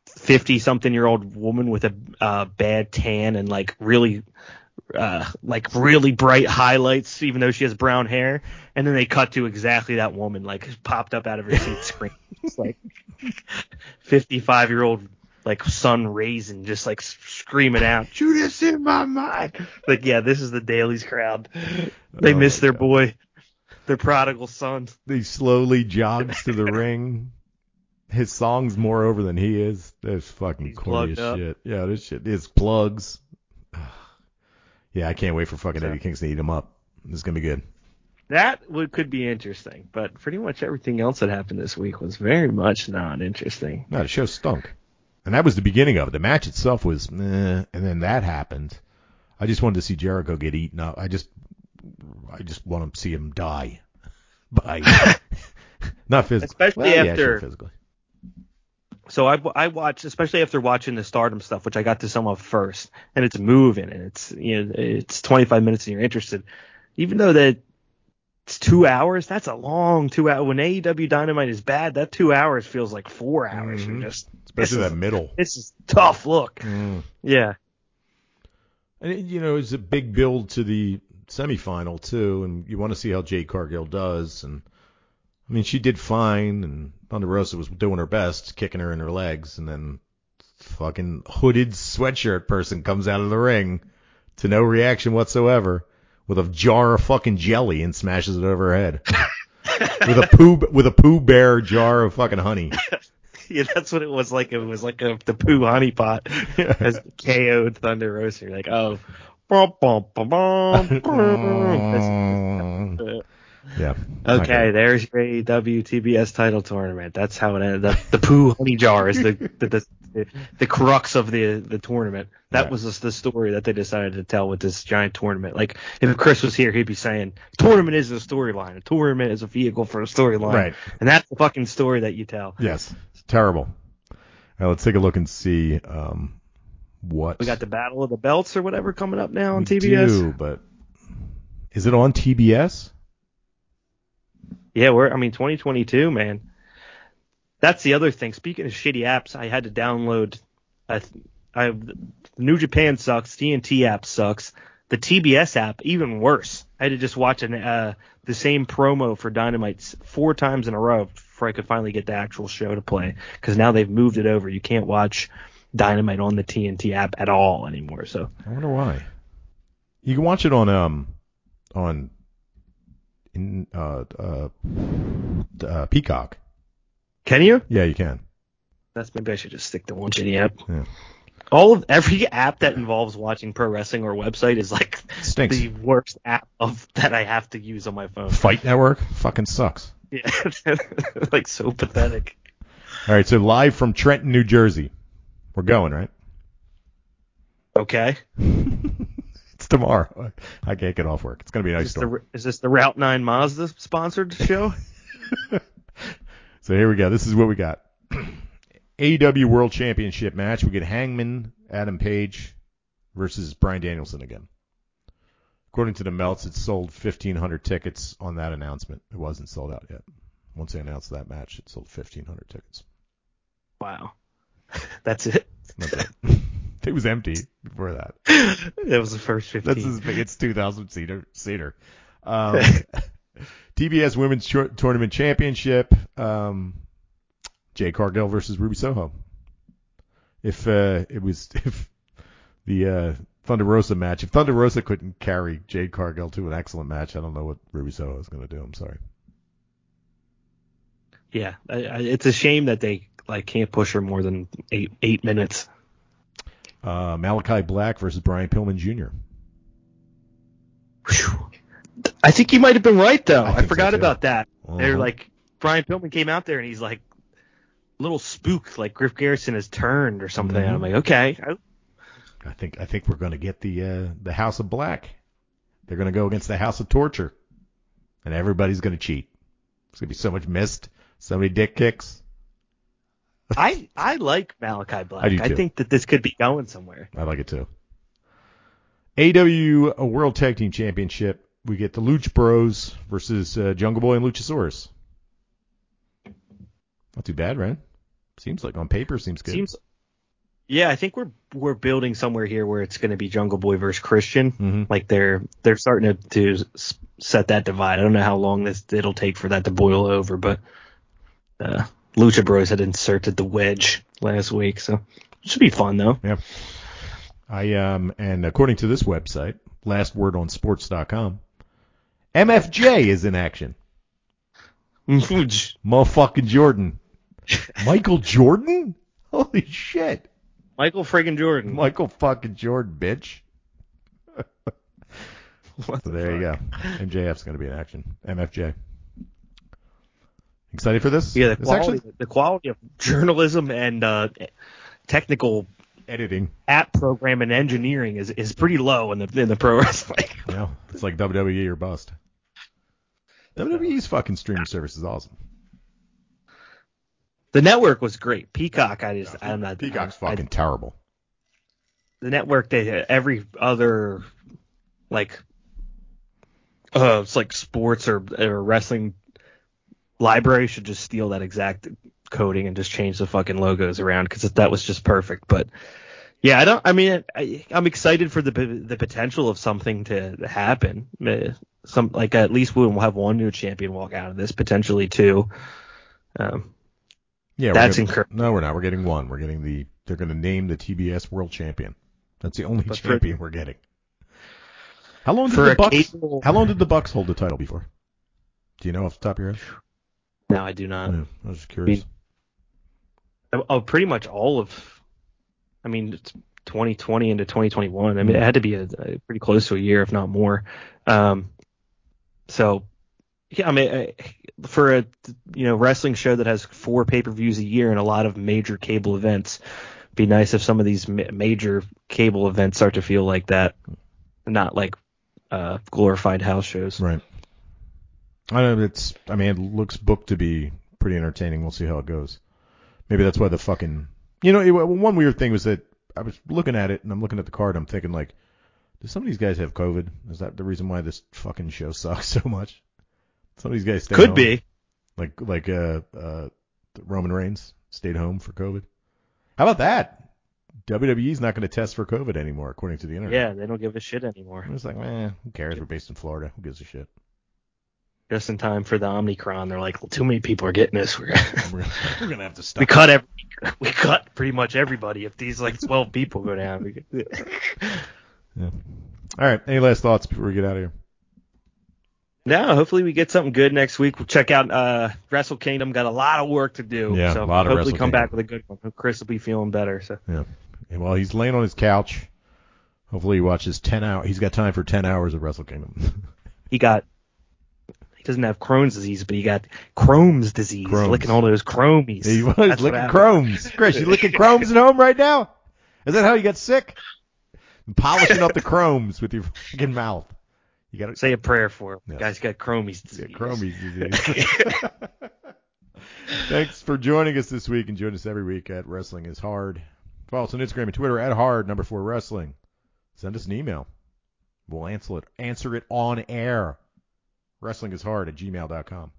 fifty something year old woman with a uh, bad tan and like really. Uh, like really bright highlights, even though she has brown hair, and then they cut to exactly that woman, like popped up out of her seat, screaming, It's like fifty-five year old like sun raising, just like screaming out, Judas in my mind. Like, yeah, this is the Daily's crowd. They Oh miss their God. boy, their prodigal son. He slowly jogs to the ring. His song's more over than he is. That's fucking He's corny as up. shit. Yeah, this shit is plugs. Yeah, I can't wait for fucking So- Eddie Kingston to eat him up. This is gonna be good. That would could be interesting, but pretty much everything else that happened this week was very much not interesting. No, the show stunk, and that was the beginning of it. The match itself was, eh, and then that happened. I just wanted to see Jericho get eaten up. I just, I just want to see him die. By not physically, Especially Well, after- sure, physically. So I, I watched, especially after watching the Stardom stuff, which I got to some of first, and it's moving and it's you know it's 25 minutes and you're interested, even though that it's two hours. That's a long two hour. When AEW Dynamite is bad, that two hours feels like four hours. Mhm. You're just Especially that is- middle. This is tough. Look, Mm. yeah, And it, you know, it's a big build to the semifinal too, and you want to see how Jade Cargill does. And I mean, she did fine, and Thunder Rosa was doing her best, kicking her in her legs, and then fucking hooded sweatshirt person comes out of the ring to no reaction whatsoever with a jar of fucking jelly and smashes it over her head. with a poo with a poo bear jar of fucking honey. yeah. That's what it was like. It was like a, the poo honey pot has KO'd Thunder Rosa. You're like, oh. Yeah. Okay, there's your AEW TBS title tournament. That's how it ended. The, the poo honey jar is the the, the the crux of the the tournament. That was the story that they decided to tell with this giant tournament. Like if Chris was here, he'd be saying, "Tournament is a storyline. A tournament is a vehicle for a storyline." Right. And that's the fucking story that you tell. Yes. It's terrible. Now let's take a look and see um, what We got the Battle of the Belts or whatever coming up now on we TBS. do, but is it on TBS? Yeah, we're I mean 2022, man. That's the other thing. Speaking of shitty apps, I had to download. I, I New Japan sucks. TNT app sucks. The TBS app even worse. I had to just watch an uh, the same promo for Dynamite four times in a row before I could finally get the actual show to play. Because now they've moved it over. You can't watch Dynamite on the TNT app at all anymore. So I wonder why. You can watch it on um on in uh uh, uh Peacock. Can you? Yeah, you can. That's maybe I should just stick to one shitty app. Yeah. All of every app that involves watching pro wrestling or website is like Stinks. the worst app of that I have to use on my phone. Fight Network fucking sucks. Yeah, like so pathetic. All right, so live from Trenton, New Jersey. We're going, right? Okay. it's tomorrow. I can't get off work. It's gonna be a Is nice this, storm. the, is this the Route 9 Mazda sponsored show? So here we go. This is what we got. AEW World Championship match. We get Hangman Adam Page versus Bryan Danielson again. According to the Melts, it sold 1,500 tickets on that announcement. It wasn't sold out yet. Once they announced that match, it sold 1,500 tickets. wow. That's it. That's it. it was empty before that. That was the first 15. That's as big. It's 2,000 seater. seater. Um, TBS Women's Tour- Tournament Championship. Um, Jay Cargill versus Ruby Soho. If uh, it was if the uh, Thunder Rosa match, if Thunder Rosa couldn't carry Jade Cargill to an excellent match, I don't know what Ruby Soho is going to do. I'm sorry. yeah, I, I, it's a shame that they like can't push her more than eight eight minutes. Uh, Malachi Black versus Brian Pillman Jr. Whew. I think you might have been right though. I I, think so, forgot too. about that. They're Uh-huh. like Brian Pillman came out there and he's like little spook, like Griff Garrison has turned or something. Mhm. I'm like, okay, I- I think I think we're going to get the uh, the House of Black. They're going to go against the House of Torture, and everybody's going to cheat. It's going to be so much missed, so many dick kicks. I I like Malachi Black. I do, too. I think that this could be going somewhere. I like it too. AW World Tag Team Championship. We get the Lucha Bros versus uh, Jungle Boy and Luchasaurus. Not too bad, right? Seems like on paper seems good. Seems. Yeah, I think we're we're building somewhere here where it's going to be Jungle Boy versus Christian. hmm Like they're they're starting to, to set that divide. I don't know how long this it'll take for that to boil over, but uh, Lucha Bros had inserted the wedge last week, so it should be fun though. Yeah. I um and according to this website, lastwordonsports.com, MFJ is in action. Motherfucking Jordan. Michael Jordan? Holy shit. Michael friggin' Jordan. Michael fucking Jordan, bitch. What So the there you go. fuck? MJF's going to be in action. MFJ. Excited for this? Yeah, the quality, actually the quality of journalism and uh, technical editing. app program and engineering is, is pretty low in the in the pro wrestling. Yeah, it's like WWE or bust. WWE's fucking streaming service is awesome. The network was great. Peacock, I just I'm not. Peacock's I- I- fucking terrible. the network they every other like uh it's like sports or, or wrestling library should just steal that exact coding and just change the fucking logos around because that was just perfect but yeah i don't i mean I, i'm excited for the the potential of something to happen some like at least we'll have one new champion walk out of this potentially two um Yeah, That's gonna- No, we're not. We're getting one. We're getting the. They're going to name the TBS World Champion. That's the only for- champion we're getting. How long did the Bucks? How long did the Bucks hold the title before? Do you know off the top of your head? No i do not I. I was just curious. Oh, pretty much all of. I mean, it's 2020 into 2021. I mean, it had to be a, a pretty close to a year, if not more. Um, so, yeah, I mean, I, for a you know wrestling show that has four pay per views a year and a lot of major cable events, be nice if some of these ma- major cable events start to feel like that, not like uh, glorified house shows. Right. I know it's. I mean, it looks booked to be pretty entertaining. We'll see how it goes. Maybe that's why the fucking. You know, it, one weird thing was that I was looking at it and I'm looking at the card. And I'm thinking like, do some of these guys have COVID? Is that the reason why this fucking show sucks so much? Some of these guys Could home. be. Like like uh uh Roman Reigns stayed home for COVID. How about that? WWE's not going to test for COVID anymore, according to the internet. Yeah, they don't give a shit anymore. Just like, man, who cares? We're based in Florida. Who gives a shit? Just in time for the Omicron, they're like, well, too many people are getting this. We're We're gonna, we're gonna have to stop. we cut every, we cut pretty much everybody if these like 12 people go down. Yeah. All right. Any last thoughts before we get out of here? No, hopefully we get something good next week. We'll check out uh, Wrestle Kingdom. Got a lot of work to do. Yeah, so a lot of hopefully come Kingdom. back with a good one. Chris will be feeling better. So Yeah. And while he's laying on his couch, hopefully he watches 10 hours. He's got time for 10 hours of Wrestle Kingdom. he got doesn't have Crohn's disease, but he got Crohn's disease. Crohn's. Licking all those chromies. he was That's licking chromes. Chris, you licking chromes at home right now? Is that how you got sick? Polishing up the chromes with your fucking mouth. You got to Say a prayer for him. Yes. Guy's got Crohn's disease. Yeah, Cromies disease. Thanks for joining us this week and join us every week at Wrestling is Hard. Follow us on Instagram and Twitter at hard number four wrestling. Send us an email. We'll answer it answer it on air. Wrestling is hard at gmail.com.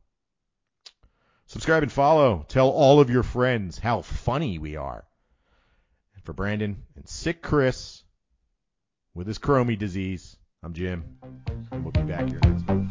Subscribe and follow. Tell all of your friends how funny we are. And for Brandon and sick Chris with his chromie disease, I'm Jim. We'll be back here next week.